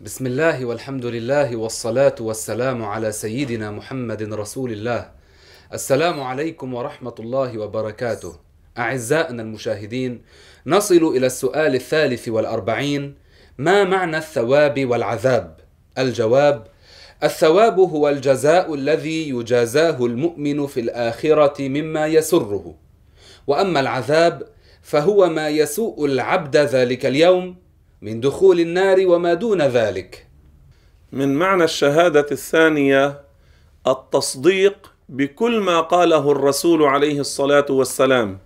بسم الله والحمد لله والصلاة والسلام على سيدنا محمد رسول الله. السلام عليكم ورحمة الله وبركاته. أعزائنا المشاهدين، نصل إلى السؤال الثالث والأربعين: ما معنى الثواب والعذاب؟ الجواب: الثواب هو الجزاء الذي يجازاه المؤمن في الآخرة مما يسره. وأما العذاب فهو ما يسوء العبد ذلك اليوم من دخول النار وما دون ذلك. من معنى الشهادة الثانية التصديق بكل ما قاله الرسول عليه الصلاة والسلام.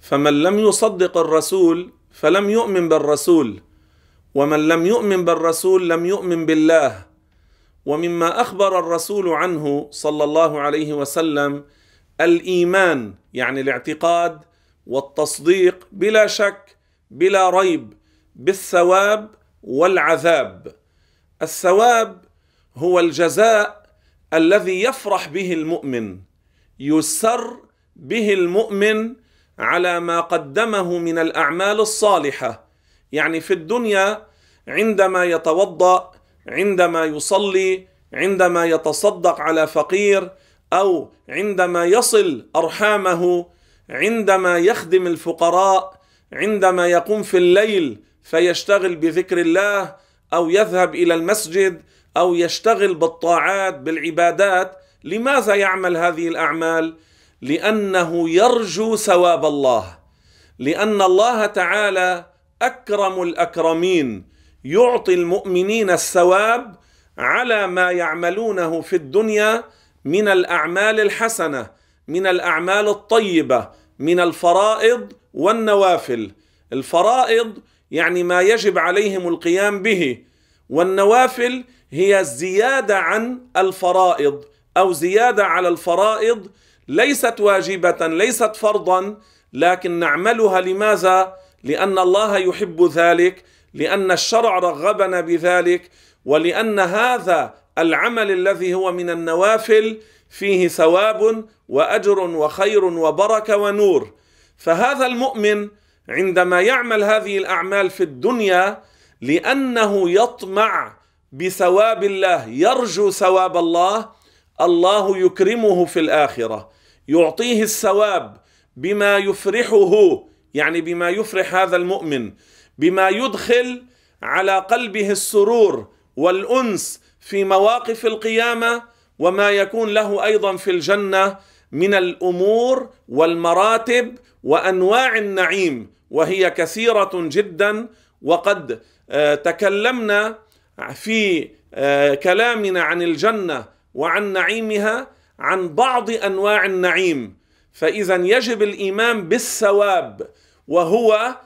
فمن لم يصدق الرسول فلم يؤمن بالرسول ومن لم يؤمن بالرسول لم يؤمن بالله. ومما أخبر الرسول عنه صلى الله عليه وسلم الإيمان يعني الاعتقاد والتصديق بلا شك بلا ريب بالثواب والعذاب. الثواب هو الجزاء الذي يفرح به المؤمن يسر به المؤمن على ما قدمه من الأعمال الصالحة. يعني في الدنيا عندما يتوضأ عندما يصلي عندما يتصدق على فقير أو عندما يصل أرحامه عندما يخدم الفقراء عندما يقوم في الليل فيشتغل بذكر الله أو يذهب إلى المسجد أو يشتغل بالطاعات بالعبادات. لماذا يعمل هذه الأعمال؟ لأنه يرجو ثواب الله. لأن الله تعالى أكرم الأكرمين يعطي المؤمنين الثواب على ما يعملونه في الدنيا من الأعمال الحسنة من الأعمال الطيبة من الفرائض والنوافل. الفرائض يعني ما يجب عليهم القيام به. والنوافل هي زيادة عن الفرائض أو زيادة على الفرائض ليست واجبة ليست فرضا لكن نعملها لماذا؟ لأن الله يحب ذلك لأن الشرع رغبنا بذلك ولأن هذا العمل الذي هو من النوافل فيه ثواب وأجر وخير وبركة ونور. فهذا المؤمن عندما يعمل هذه الأعمال في الدنيا لأنه يطمع بثواب الله يرجو ثواب الله الله يكرمه في الآخرة. يعطيه الثواب بما يفرحه يعني بما يفرح هذا المؤمن بما يدخل على قلبه السرور والأنس في مواقف القيامة وما يكون له أيضا في الجنة. من الأمور والمراتب وأنواع النعيم وهي كثيرة جدا. وقد تكلمنا في كلامنا عن الجنة وعن نعيمها عن بعض أنواع النعيم. فاذا يجب الإيمان بالثواب وهو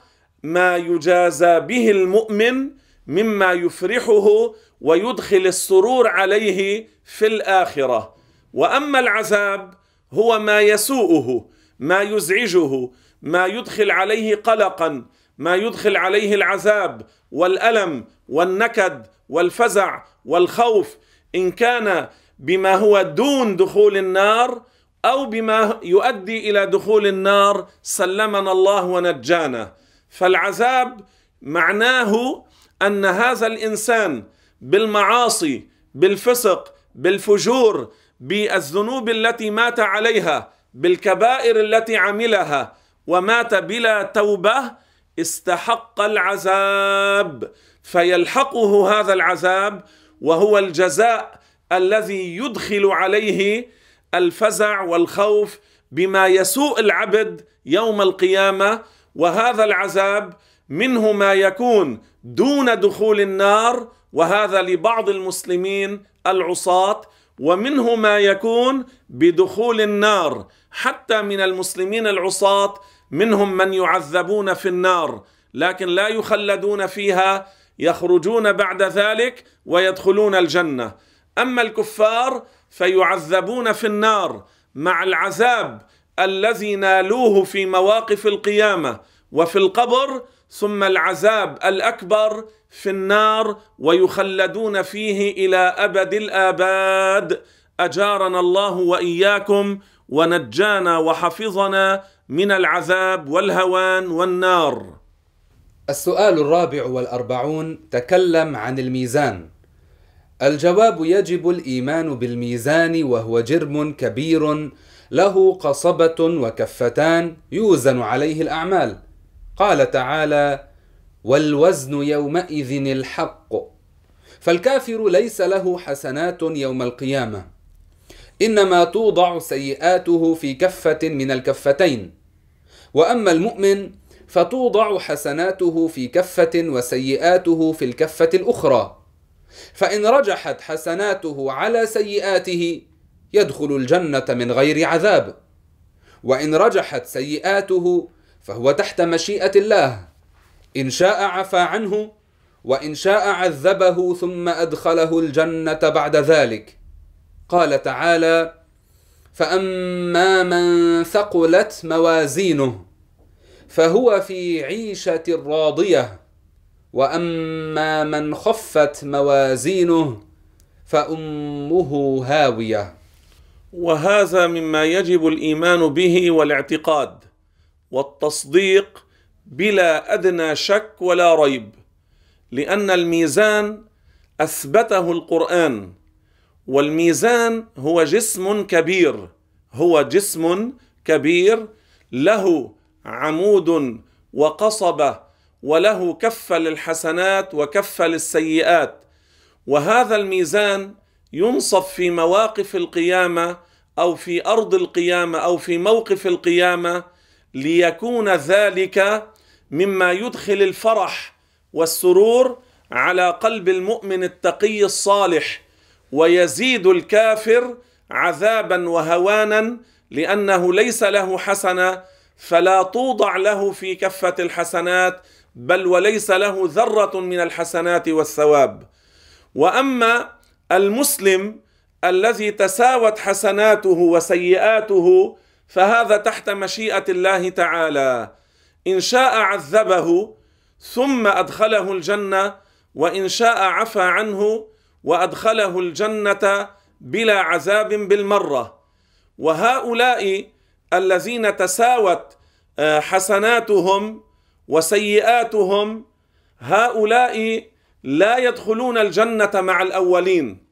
ما يجازى به المؤمن مما يفرحه ويدخل السرور عليه في الآخرة. وأما العذاب هو ما يسوءه ما يزعجه ما يدخل عليه قلقا ما يدخل عليه العذاب والألم والنكد والفزع والخوف. إن كان بما هو دون دخول النار أو بما يؤدي إلى دخول النار سلمنا الله ونجانا. فالعذاب معناه أن هذا الإنسان بالمعاصي بالفسق بالفجور بالذنوب التي مات عليها بالكبائر التي عملها ومات بلا توبة استحق العذاب. فيلحقه هذا العذاب وهو الجزاء الذي يدخل عليه الفزع والخوف بما يسوء العبد يوم القيامة. وهذا العذاب منه ما يكون دون دخول النار وهذا لبعض المسلمين العصاة. ومنه ما يكون بدخول النار حتى من المسلمين العصاة منهم من يعذبون في النار لكن لا يخلدون فيها يخرجون بعد ذلك ويدخلون الجنة. أما الكفار فيعذبون في النار مع العذاب الذي نالوه في مواقف القيامة وفي القبر ثم العذاب الأكبر في النار ويخلدون فيه إلى أبد الآباد. أجارنا الله وإياكم ونجانا وحفظنا من العذاب والهوان والنار. السؤال الرابع والأربعون تكلم عن الميزان. الجواب يجب الإيمان بالميزان وهو جرم كبير له قصبة وكفتان يوزن عليه الأعمال. قال تعالى والوزن يومئذ الحق. فالكافر ليس له حسنات يوم القيامة. إنما توضع سيئاته في كفة من الكفتين. وأما المؤمن فتوضع حسناته في كفة وسيئاته في الكفة الأخرى. فإن رجحت حسناته على سيئاته يدخل الجنة من غير عذاب. وإن رجحت سيئاته فهو تحت مشيئة الله. إن شاء عفى عنه وإن شاء عذبه ثم أدخله الجنة بعد ذلك. قال تعالى فأما من ثقلت موازينه فهو في عيشة راضية. وأما من خفت موازينه فأمه هاوية. وهذا مما يجب الإيمان به والاعتقاد. والتصديق بلا أدنى شك ولا ريب لأن الميزان أثبته القرآن والميزان هو جسم كبير هو جسم كبير له عمود وقصبه وله كفه للحسنات وكفه للسيئات وهذا الميزان ينصب في مواقف القيامة أو في أرض القيامة أو في موقف القيامة ليكون ذلك مما يدخل الفرح والسرور على قلب المؤمن التقي الصالح ويزيد الكافر عذابا وهوانا لأنه ليس له حسنة فلا توضع له في كفة الحسنات بل وليس له ذرة من الحسنات والثواب. وأما المسلم الذي تساوت حسناته وسيئاته فهذا تحت مشيئة الله تعالى. إن شاء عذبه ثم أدخله الجنة وإن شاء عفى عنه وأدخله الجنة بلا عذاب بالمرة. وهؤلاء الذين تساوت حسناتهم وسيئاتهم هؤلاء لا يدخلون الجنة مع الأولين.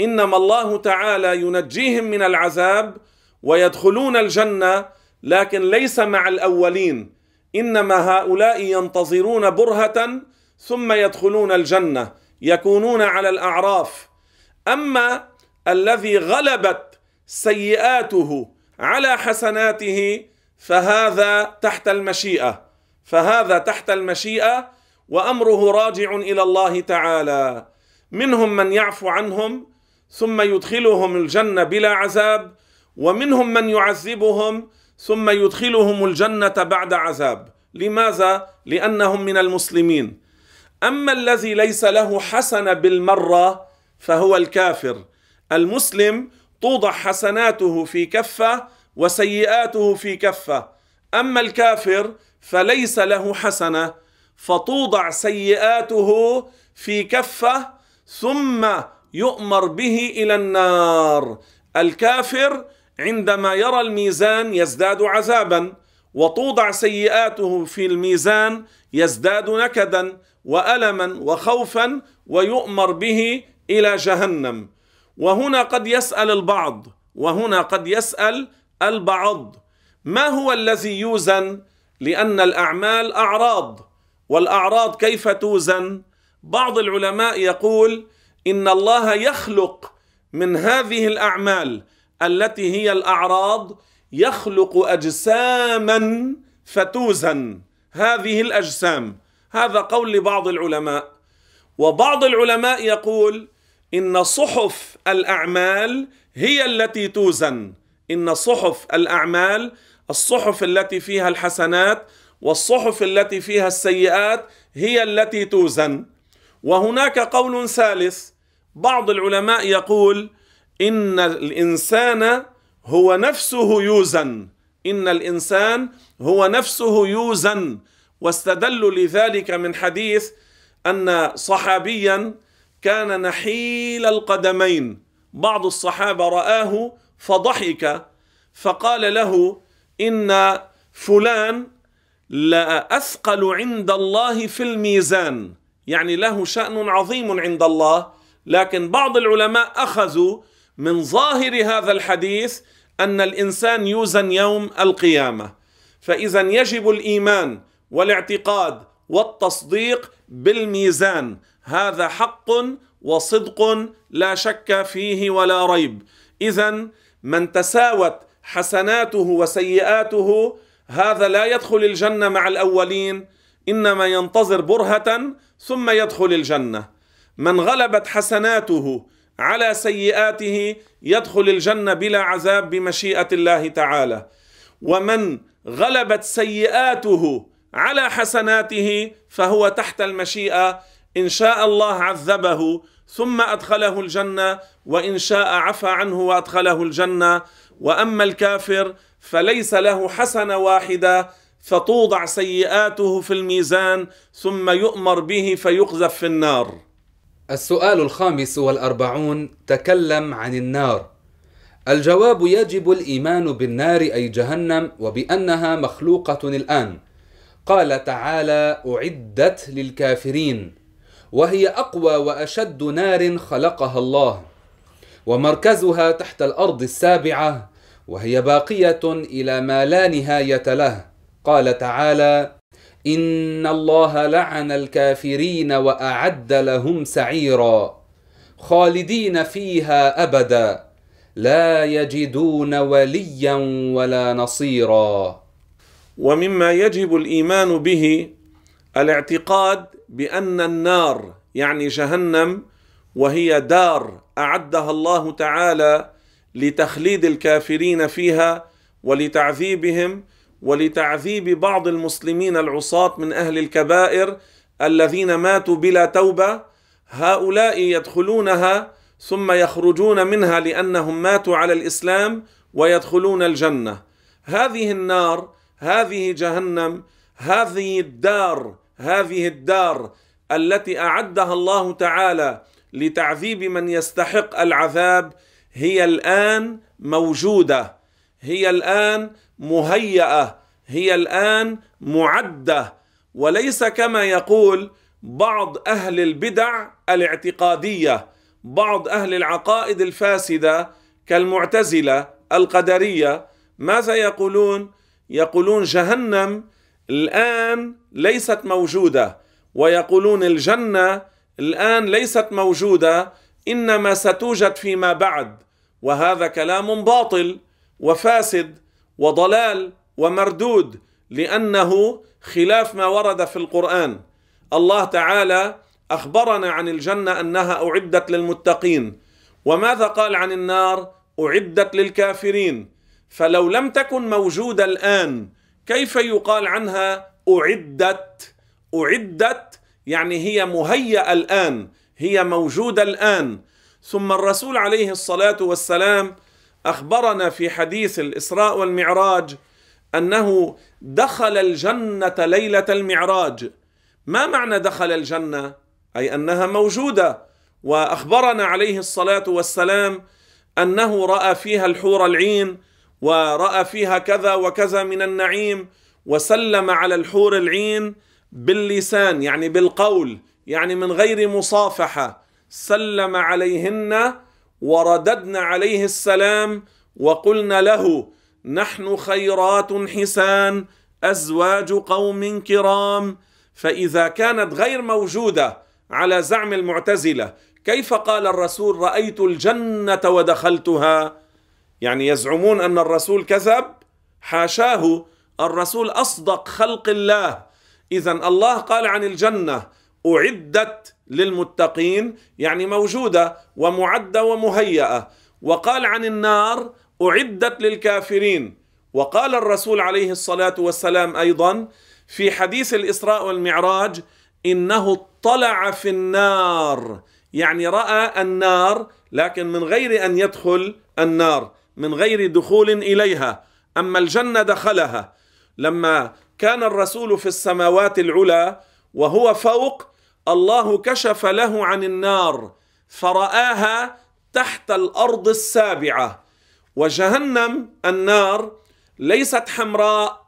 إنما الله تعالى ينجيهم من العذاب ويدخلون الجنة لكن ليس مع الأولين. إنما هؤلاء ينتظرون برهة ثم يدخلون الجنة يكونون على الأعراف. أما الذي غلبت سيئاته على حسناته فهذا تحت المشيئة. فهذا تحت المشيئة وأمره راجع إلى الله تعالى. منهم من يعفو عنهم ثم يدخلهم الجنة بلا عذاب ومنهم من يعذبهم ثم يدخلهم الجنة بعد عذاب. لماذا؟ لأنهم من المسلمين. أما الذي ليس له حسنه بالمرة فهو الكافر. المسلم توضع حسناته في كفة وسيئاته في كفة. أما الكافر فليس له حسنة فتوضع سيئاته في كفة ثم يؤمر به إلى النار. الكافر عندما يرى الميزان يزداد عذابا وتوضع سيئاته في الميزان يزداد نكدا والما وخوفا ويؤمر به إلى جهنم. وهنا قد يسأل البعض وهنا قد يسأل البعض. ما هو الذي يوزن؟ لأن الأعمال أعراض والأعراض كيف توزن؟ بعض العلماء يقول إن الله يخلق من هذه الأعمال التي هي الأعراض يخلق اجساما فتوزن هذه الأجسام. هذا قول لبعض العلماء. وبعض العلماء يقول إن صحف الأعمال هي التي توزن. إن صحف الأعمال الصحف التي فيها الحسنات والصحف التي فيها السيئات هي التي توزن. وهناك قول ثالث. بعض العلماء يقول إن الإنسان هو نفسه يوزن. إن الإنسان هو نفسه يوزن. واستدلوا لذلك من حديث أن صحابيا كان نحيل القدمين. بعض الصحابة رآه فضحك فقال له إن فلان لأثقل عند الله في الميزان. يعني له شأن عظيم عند الله. لكن بعض العلماء أخذوا من ظاهر هذا الحديث أن الإنسان يوزن يوم القيامة. فإذا يجب الإيمان والاعتقاد والتصديق بالميزان. هذا حق وصدق لا شك فيه ولا ريب. إذا من تساوت حسناته وسيئاته هذا لا يدخل الجنة مع الأولين إنما ينتظر برهة ثم يدخل الجنة. من غلبت حسناته على سيئاته يدخل الجنة بلا عذاب بمشيئة الله تعالى. ومن غلبت سيئاته على حسناته فهو تحت المشيئة. إن شاء الله عذبه ثم أدخله الجنة وإن شاء عفى عنه وأدخله الجنة. وأما الكافر فليس له حسنة واحدة فتوضع سيئاته في الميزان ثم يؤمر به فيقذف في النار. السؤال الخامس والأربعون تكلم عن النار. الجواب يجب الإيمان بالنار أي جهنم وبأنها مخلوقة الآن. قال تعالى أعدت للكافرين. وهي أقوى وأشد نار خلقها الله. ومركزها تحت الأرض السابعة. وهي باقية إلى ما لا نهاية له. قال تعالى ان الله لعن الكافرين واعد لهم سعيرا. خالدين فيها ابدا. لا يجدون وليا ولا نصيرا. ومما يجب الايمان به الاعتقاد بان النار يعني جهنم وهي دار اعدها الله تعالى لتخليد الكافرين فيها ولتعذيبهم ولتعذيب بعض المسلمين العصاة من أهل الكبائر الذين ماتوا بلا توبة هؤلاء يدخلونها ثم يخرجون منها لأنهم ماتوا على الإسلام ويدخلون الجنة. هذه النار هذه جهنم هذه الدار هذه الدار التي أعدها الله تعالى لتعذيب من يستحق العذاب هي الآن موجودة. هي الآن مهيئة هي الآن معدة. وليس كما يقول بعض أهل البدع الاعتقادية بعض أهل العقائد الفاسدة كالمعتزلة القدرية. ماذا يقولون؟ يقولون جهنم الآن ليست موجودة ويقولون الجنة الآن ليست موجودة إنما ستوجد فيما بعد. وهذا كلام باطل وفاسد. وضلال ومردود لأنه خلاف ما ورد في القرآن. الله تعالى أخبرنا عن الجنة أنها أعدت للمتقين. وماذا قال عن النار؟ أعدت للكافرين. فلو لم تكن موجودة الآن كيف يقال عنها أعدت؟ أعدت يعني هي مهيئة الآن هي موجودة الآن. ثم الرسول عليه الصلاة والسلام أخبرنا في حديث الإسراء والمعراج أنه دخل الجنة ليلة المعراج. ما معنى دخل الجنة؟ أي أنها موجودة. وأخبرنا عليه الصلاة والسلام أنه رأى فيها الحور العين ورأى فيها كذا وكذا من النعيم وسلم على الحور العين باللسان يعني بالقول يعني من غير مصافحة. سلم عليهن ورددنا عليه السلام وقلنا له نحن خيرات حسان أزواج قوم كرام. فإذا كانت غير موجودة على زعم المعتزلة كيف قال الرسول رأيت الجنة ودخلتها؟ يعني يزعمون أن الرسول كذب؟ حاشاه الرسول أصدق خلق الله. اذا الله قال عن الجنة أعدت للمتقين يعني موجودة ومعدة ومهيئة. وقال عن النار أعدت للكافرين. وقال الرسول عليه الصلاة والسلام أيضا في حديث الإسراء والمعراج إنه اطلع في النار. يعني رأى النار لكن من غير أن يدخل النار من غير دخول إليها. أما الجنة دخلها. لما كان الرسول في السماوات العلى وهو فوق الله كشف له عن النار فرآها تحت الأرض السابعة. وجهنم النار ليست حمراء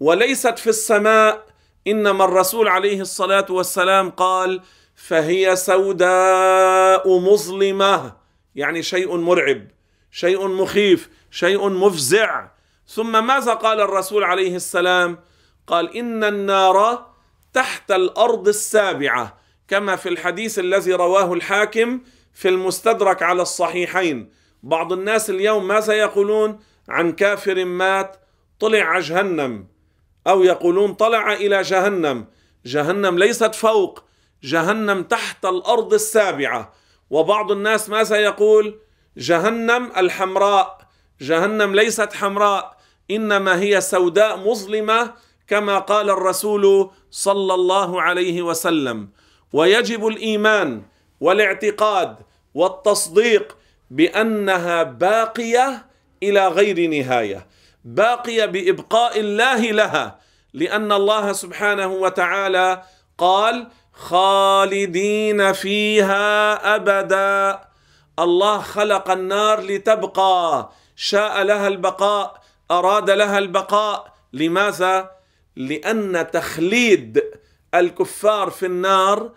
وليست في السماء. إنما الرسول عليه الصلاة والسلام قال فهي سوداء مظلمة. يعني شيء مرعب شيء مخيف شيء مفزع. ثم ماذا قال الرسول عليه السلام؟ قال إن النار تحت الأرض السابعة كما في الحديث الذي رواه الحاكم في المستدرك على الصحيحين. بعض الناس اليوم ماذا يقولون؟ عن كافر مات طلع جهنم أو يقولون طلع إلى جهنم. جهنم ليست فوق جهنم تحت الأرض السابعة. وبعض الناس ماذا يقول؟ جهنم الحمراء جهنم ليست حمراء إنما هي سوداء مظلمة كما قال الرسول صلى الله عليه وسلم ويجب الإيمان والاعتقاد والتصديق بأنها باقية إلى غير نهاية باقية بإبقاء الله لها لأن الله سبحانه وتعالى قال خالدين فيها أبدا. الله خلق النار لتبقى شاء لها البقاء أراد لها البقاء لماذا؟ لأن تخليد الكفار في النار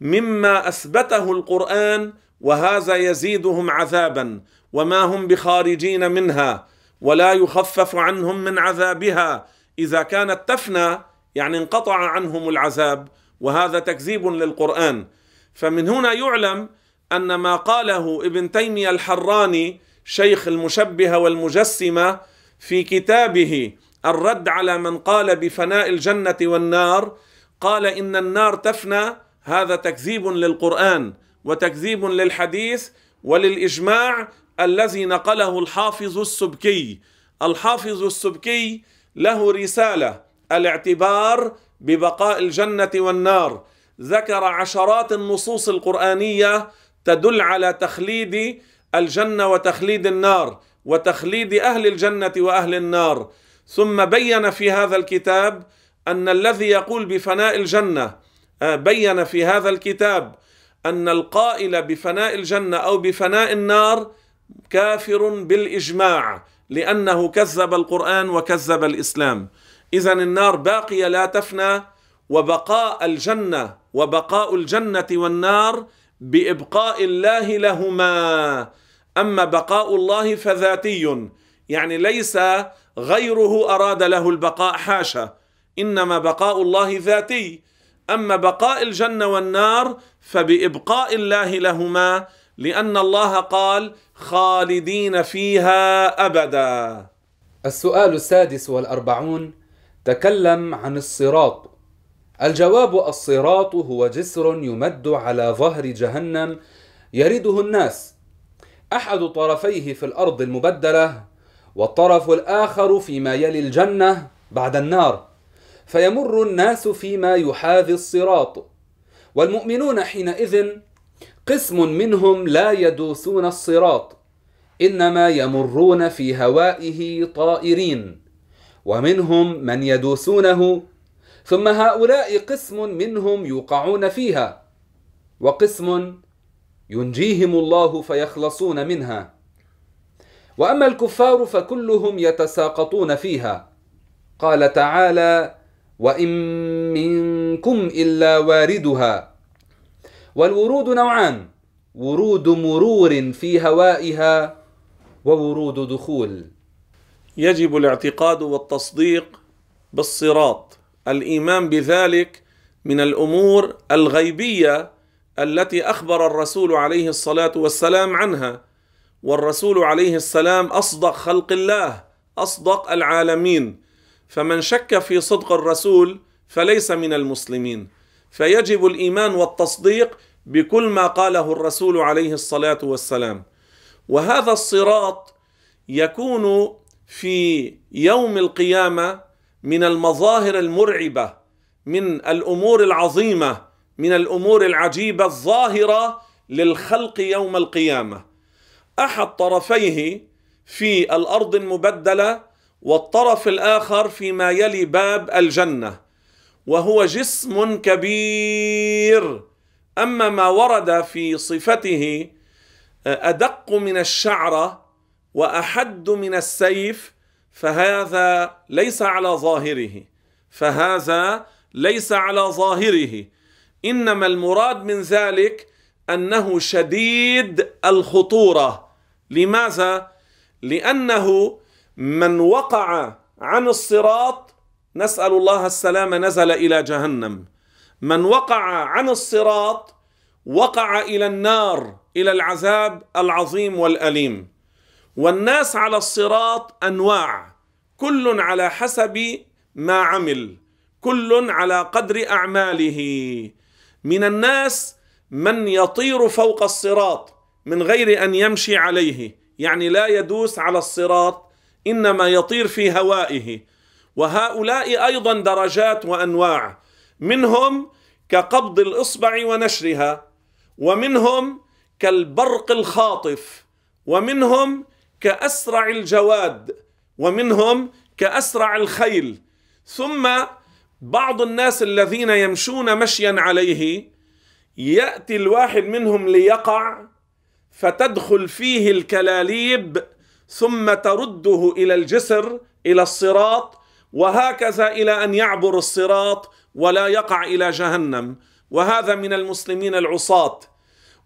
مما أثبته القرآن وهذا يزيدهم عذابا وما هم بخارجين منها ولا يخفف عنهم من عذابها. إذا كانت تفنى يعني انقطع عنهم العذاب وهذا تكذيب للقرآن. فمن هنا يعلم أن ما قاله ابن تيمية الحراني شيخ المشبهه والمجسمة في كتابه الرد على من قال بفناء الجنة والنار قال إن النار تفنى هذا تكذيب للقرآن وتكذيب للحديث وللإجماع الذي نقله الحافظ السبكي. الحافظ السبكي له رسالة الاعتبار ببقاء الجنة والنار. ذكر عشرات النصوص القرآنية تدل على تخليد الجنة وتخليد النار وتخليد أهل الجنة وأهل النار. ثم بين في هذا الكتاب أن الذي يقول بفناء الجنة آه، بين في هذا الكتاب أن القائل بفناء الجنة أو بفناء النار كافر بالإجماع لأنه كذب القرآن وكذب الإسلام. اذا النار باقية لا تفنى وبقاء الجنة وبقاء الجنة والنار بإبقاء الله لهما. أما بقاء الله فذاتي يعني ليس غيره أراد له البقاء حاشا إنما بقاء الله ذاتي. أما بقاء الجنة والنار فبإبقاء الله لهما لأن الله قال خالدين فيها أبدا. السؤال السادس والأربعون تكلم عن الصراط. الجواب الصراط هو جسر يمد على ظهر جهنم يرده الناس. أحد طرفيه في الأرض المبدلة والطرف الآخر فيما يلي الجنة بعد النار. فيمر الناس فيما يحاذي الصراط. والمؤمنون حينئذ قسم منهم لا يدوسون الصراط. إنما يمرون في هوائه طائرين. ومنهم من يدوسونه. ثم هؤلاء قسم منهم يوقعون فيها. وقسم ينجيهم الله فيخلصون منها. وأما الكفار فكلهم يتساقطون فيها. قال تعالى وإن منكم إلا واردها. والورود نوعان ورود مرور في هوائها وورود دخول. يجب الاعتقاد والتصديق بالصراط الإيمان بذلك من الأمور الغيبية التي أخبر الرسول عليه الصلاة والسلام عنها. والرسول عليه السلام أصدق خلق الله أصدق العالمين. فمن شك في صدق الرسول فليس من المسلمين. فيجب الإيمان والتصديق بكل ما قاله الرسول عليه الصلاة والسلام. وهذا الصراط يكون في يوم القيامة من المظاهر المرعبة من الأمور العظيمة من الأمور العجيبة الظاهرة للخلق يوم القيامة. أحد طرفيه في الأرض المبدلة والطرف الآخر فيما يلي باب الجنة وهو جسم كبير. أما ما ورد في صفته أدق من الشعرة وأحد من السيف فهذا ليس على ظاهره. فهذا ليس على ظاهره. إنما المراد من ذلك أنه شديد الخطورة. لماذا؟ لأنه من وقع عن الصراط نسأل الله السلام نزل إلى جهنم. من وقع عن الصراط وقع إلى النار إلى العذاب العظيم والأليم. والناس على الصراط أنواع. كل على حسب ما عمل. كل على قدر أعماله. من الناس من يطير فوق الصراط. من غير أن يمشي عليه. يعني لا يدوس على الصراط إنما يطير في هوائه. وهؤلاء أيضا درجات وأنواع. منهم كقبض الإصبع ونشرها ومنهم كالبرق الخاطف ومنهم كأسرع الجواد ومنهم كأسرع الخيل. ثم بعض الناس الذين يمشون مشيا عليه يأتي الواحد منهم ليقع فتدخل فيه الكلاليب ثم ترده إلى الجسر إلى الصراط وهكذا إلى أن يعبر الصراط ولا يقع إلى جهنم. وهذا من المسلمين العصاة.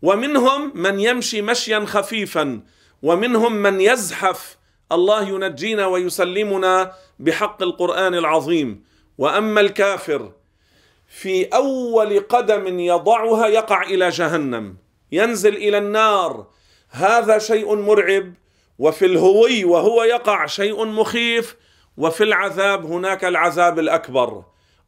ومنهم من يمشي مشيا خفيفا ومنهم من يزحف. الله ينجينا ويسلمنا بحق القرآن العظيم. وأما الكافر في أول قدم يضعها يقع إلى جهنم. ينزل إلى النار. هذا شيء مرعب وفي الهوي وهو يقع شيء مخيف وفي العذاب هناك العذاب الأكبر.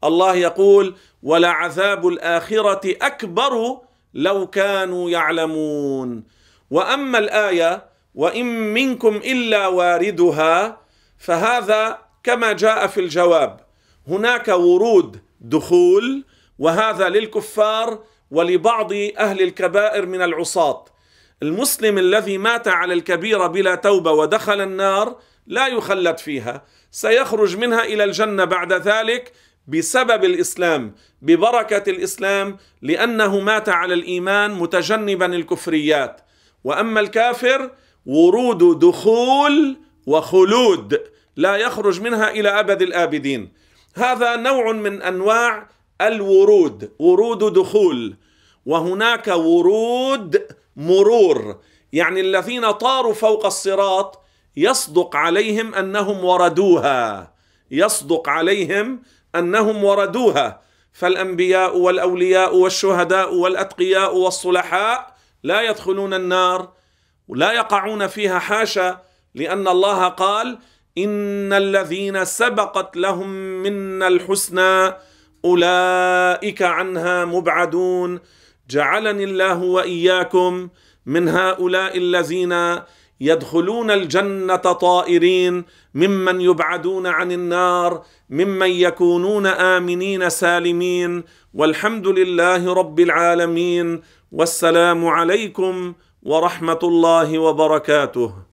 الله يقول ولعذاب الآخرة أكبر لو كانوا يعلمون. وأما الآية وإن منكم إلا واردها فهذا كما جاء في الجواب. هناك ورود دخول وهذا للكفار ولبعض أهل الكبائر من العصاة. المسلم الذي مات على الكبيرة بلا توبة ودخل النار لا يخلد فيها. سيخرج منها إلى الجنة بعد ذلك بسبب الإسلام ببركة الإسلام لأنه مات على الإيمان متجنبا الكفريات. وأما الكافر ورود دخول وخلود لا يخرج منها إلى أبد الآبدين. هذا نوع من أنواع الورود ورود دخول. وهناك ورود مرور يعني الذين طاروا فوق الصراط يصدق عليهم أنهم وردوها يصدق عليهم أنهم وردوها. فالأنبياء والأولياء والشهداء والأتقياء والصلحاء لا يدخلون النار ولا يقعون فيها حاشا لأن الله قال إن الذين سبقت لهم منا الحسنى أولئك عنها مبعدون. جعلني الله وإياكم من هؤلاء الذين يدخلون الجنة طائرين ممن يبعدون عن النار ممن يكونون آمنين سالمين. والحمد لله رب العالمين. والسلام عليكم ورحمة الله وبركاته.